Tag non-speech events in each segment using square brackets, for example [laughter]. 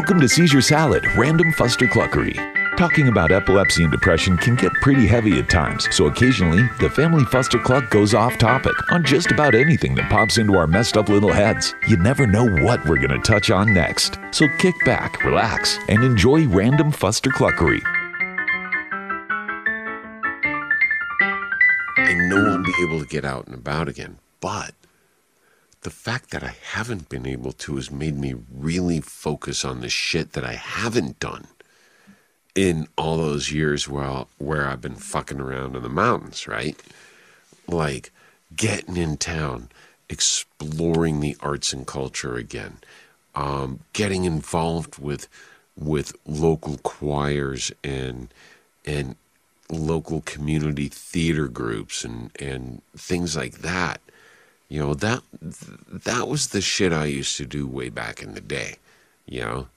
Welcome to Seizure Salad, Random Fuster Cluckery. Talking about epilepsy and depression can get pretty heavy at times, so occasionally the family fuster cluck goes off topic on just about anything that pops into our messed up little heads. You never know what we're going to touch on next. So kick back, relax, and enjoy Random Fuster Cluckery. I know I'll be able to get out and about again, but the fact that I haven't been able to has made me really focus on the shit that I haven't done in all those years where, where I've been fucking around in the mountains, right? Like getting in town, exploring the arts and culture again, um, getting involved with with local choirs and and local community theater groups and and things like that. You know that that was the shit I used to do way back in the day. You know,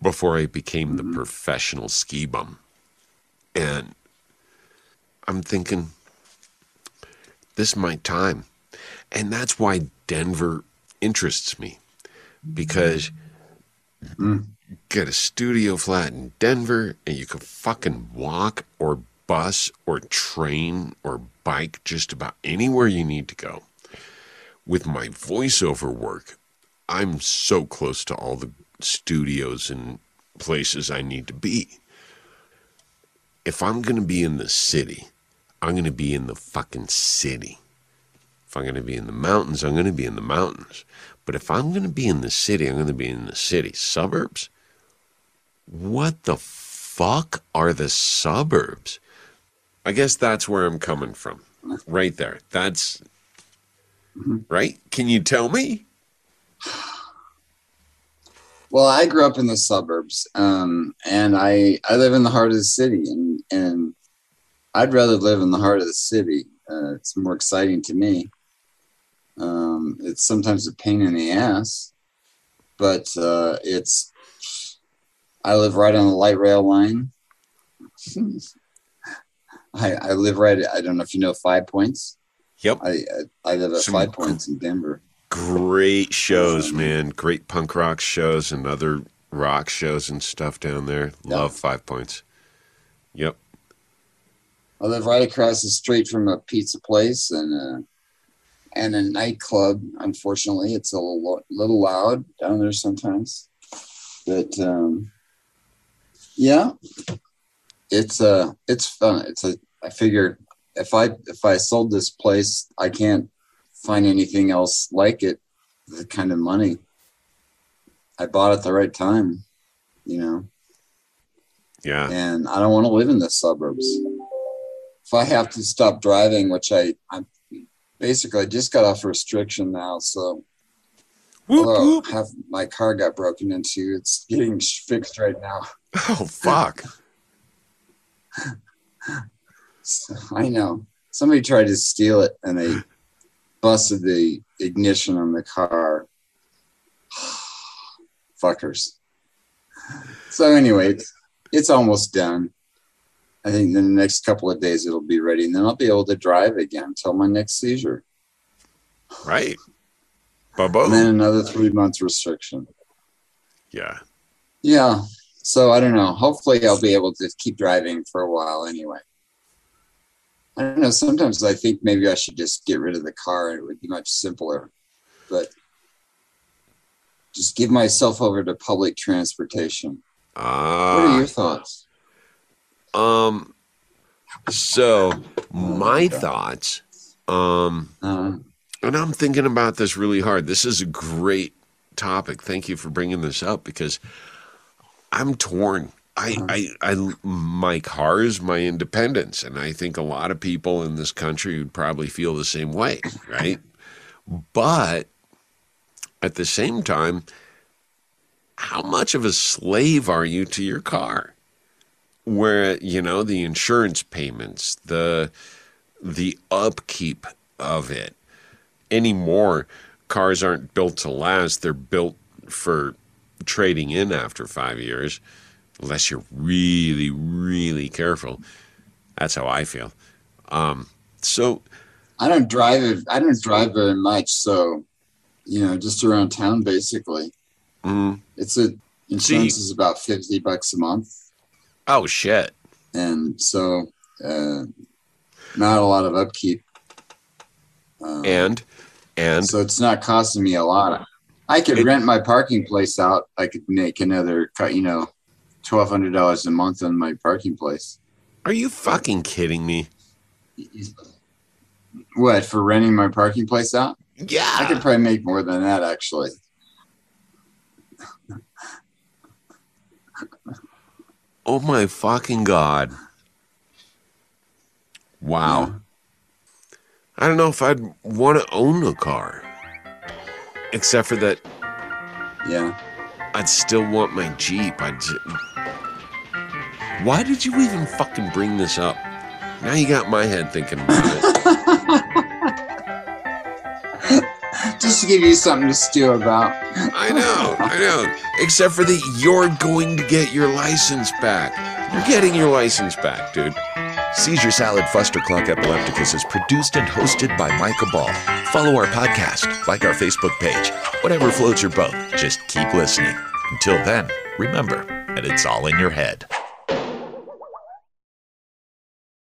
before I became the mm-hmm. professional ski bum, and I'm thinking this is my time, and that's why Denver interests me. Because mm. get a studio flat in Denver and you can fucking walk or bus or train or bike just about anywhere you need to go. With my voiceover work, I'm so close to all the studios and places I need to be. If I'm going to be in the city, I'm going to be in the fucking city. If I'm going to be in the mountains, I'm going to be in the mountains. But if I'm going to be in the city, I'm going to be in the city. Suburbs? What the fuck are the suburbs? I guess that's where I'm coming from. Right there. That's right. Can you tell me? Well, I grew up in the suburbs, um, and I I live in the heart of the city, and and I'd rather live in the heart of the city. Uh, it's more exciting to me. Um, it's sometimes a pain in the ass, but uh, it's. I live right on the light rail line. [laughs] I, I live right. I don't know if you know Five Points. Yep. I I, I live at Some Five Points in Denver. Great shows, man. Great punk rock shows and other rock shows and stuff down there. Yeah. Love Five Points. Yep. I live right across the street from a pizza place and a, and a nightclub. Unfortunately, it's a little, little loud down there sometimes, but um, yeah, it's uh it's fun. It's a I figure if I if I sold this place, I can't find anything else like it. The kind of money I bought at the right time, you know Yeah. and I don't want to live in the suburbs. If I have to stop driving, which I, I'm basically I just got off restriction now, so Whoop, whoop. have my car got broken into, it's getting fixed right now. Oh, fuck. [laughs] So, [laughs] I know somebody tried to steal it and they busted the ignition on the car. [sighs] Fuckers. So anyway, it's, almost done. I think in the next couple of days it'll be ready, and then I'll be able to drive again until my next seizure. Right. And then another three months restriction. Yeah. Yeah. So I don't know. Hopefully I'll be able to keep driving for a while anyway. I don't know. Sometimes I think maybe I should just get rid of the car. It would be much simpler. But just give myself over to public transportation. What are Ah. your thoughts? Um. So my thoughts. Um. Uh, And I'm thinking about this really hard. This is a great topic. Thank you for bringing this up because I'm torn. I, uh-huh. I, I, my car is my independence, and I think a lot of people in this country would probably feel the same way, right? but at the same time, how much of a slave are you to your car? Where you know the insurance payments, the the upkeep of it, anymore cars aren't built to last they're built for trading in after five years unless you're really really careful that's how i feel um, so I don't drive. it- I don't drive very much, so you know, just around town basically. Mm. It's a insurance is about fifty bucks a month, Oh shit. and so uh, not a lot of upkeep. Um, And and so it's not costing me a lot. I could It- rent my parking place out. I could make another, cut, you know, twelve hundred dollars a month on my parking place. are you fucking kidding me? What for renting my parking place out? Yeah, I could probably make more than that actually. Oh my fucking god. Wow. I don't know if I'd want to own a car. Except for that Yeah. I'd still want my Jeep. I'd Why did you even fucking bring this up? Now you got my head thinking about it. [laughs] Just to give you something to stew about. I know, I know. Except for that you're going to get your license back. You're getting your license back, dude. Seizure Salad Fustercluck Epilepticus is produced and hosted by Micah Ball. Follow our podcast, like our Facebook page. Whatever floats your boat, just keep listening. Until then, remember that it's all in your head.